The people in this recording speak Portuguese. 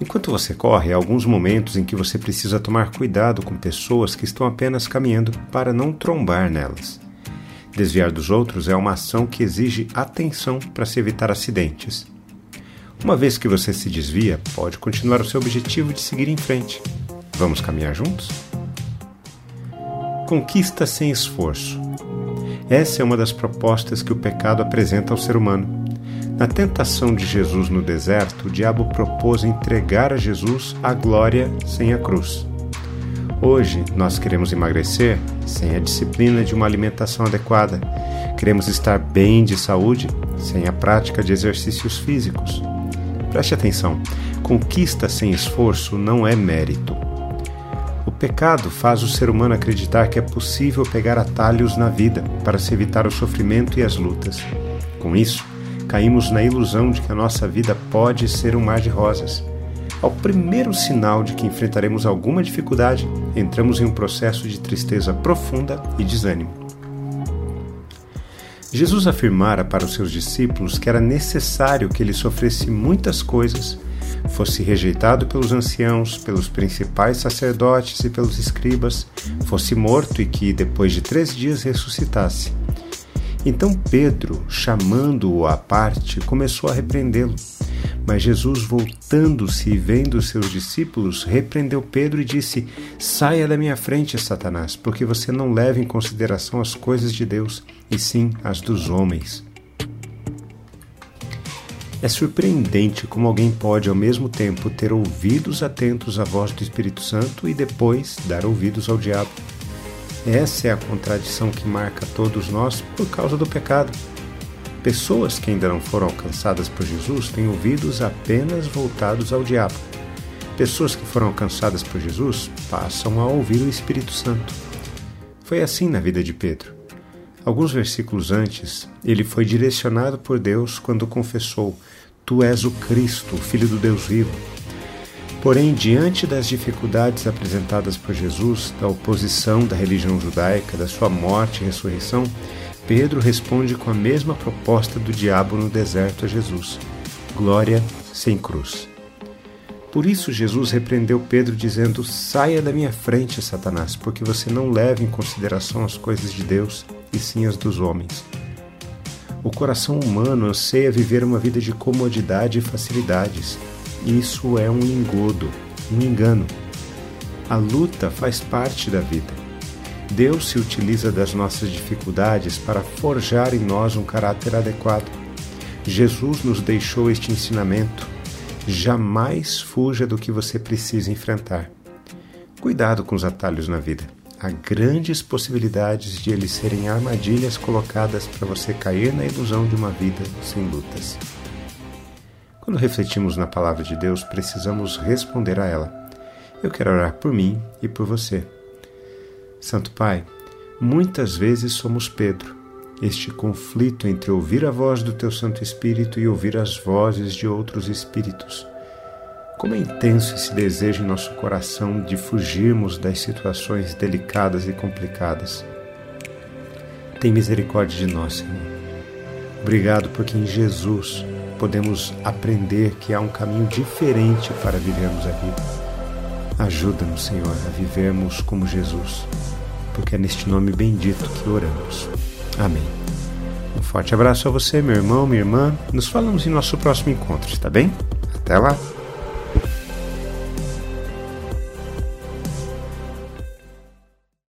Enquanto você corre, há alguns momentos em que você precisa tomar cuidado com pessoas que estão apenas caminhando para não trombar nelas. Desviar dos outros é uma ação que exige atenção para se evitar acidentes. Uma vez que você se desvia, pode continuar o seu objetivo de seguir em frente. Vamos caminhar juntos? Conquista sem esforço. Essa é uma das propostas que o pecado apresenta ao ser humano. Na tentação de Jesus no deserto, o diabo propôs entregar a Jesus a glória sem a cruz. Hoje, nós queremos emagrecer sem a disciplina de uma alimentação adequada. Queremos estar bem de saúde sem a prática de exercícios físicos. Preste atenção: conquista sem esforço não é mérito. O pecado faz o ser humano acreditar que é possível pegar atalhos na vida para se evitar o sofrimento e as lutas. Com isso, caímos na ilusão de que a nossa vida pode ser um mar de rosas. Ao primeiro sinal de que enfrentaremos alguma dificuldade, entramos em um processo de tristeza profunda e desânimo. Jesus afirmara para os seus discípulos que era necessário que ele sofresse muitas coisas, fosse rejeitado pelos anciãos, pelos principais sacerdotes e pelos escribas, fosse morto e que, depois de três dias, ressuscitasse. Então Pedro, chamando-o à parte, começou a repreendê-lo. Mas Jesus, voltando-se e vendo seus discípulos, repreendeu Pedro e disse: Saia da minha frente, Satanás, porque você não leva em consideração as coisas de Deus, e sim as dos homens. É surpreendente como alguém pode ao mesmo tempo ter ouvidos atentos à voz do Espírito Santo e depois dar ouvidos ao diabo. Essa é a contradição que marca todos nós por causa do pecado. Pessoas que ainda não foram alcançadas por Jesus têm ouvidos apenas voltados ao diabo. Pessoas que foram alcançadas por Jesus passam a ouvir o Espírito Santo. Foi assim na vida de Pedro. Alguns versículos antes, ele foi direcionado por Deus quando confessou: Tu és o Cristo, Filho do Deus vivo. Porém, diante das dificuldades apresentadas por Jesus, da oposição da religião judaica, da sua morte e ressurreição, Pedro responde com a mesma proposta do diabo no deserto a Jesus: glória sem cruz. Por isso, Jesus repreendeu Pedro, dizendo: Saia da minha frente, Satanás, porque você não leva em consideração as coisas de Deus e sim as dos homens. O coração humano anseia viver uma vida de comodidade e facilidades isso é um engodo, um engano. A luta faz parte da vida. Deus se utiliza das nossas dificuldades para forjar em nós um caráter adequado. Jesus nos deixou este ensinamento. Jamais fuja do que você precisa enfrentar. Cuidado com os atalhos na vida. Há grandes possibilidades de eles serem armadilhas colocadas para você cair na ilusão de uma vida sem lutas. Quando refletimos na palavra de Deus, precisamos responder a ela. Eu quero orar por mim e por você. Santo Pai, muitas vezes somos Pedro, este conflito entre ouvir a voz do Teu Santo Espírito e ouvir as vozes de outros espíritos. Como é intenso esse desejo em nosso coração de fugirmos das situações delicadas e complicadas. Tem misericórdia de nós, Senhor. Obrigado porque em Jesus podemos aprender que há um caminho diferente para vivermos a vida. Ajuda-nos, Senhor, a vivermos como Jesus, porque é neste nome bendito que oramos. Amém. Um forte abraço a você, meu irmão, minha irmã. Nos falamos em nosso próximo encontro, está bem? Até lá!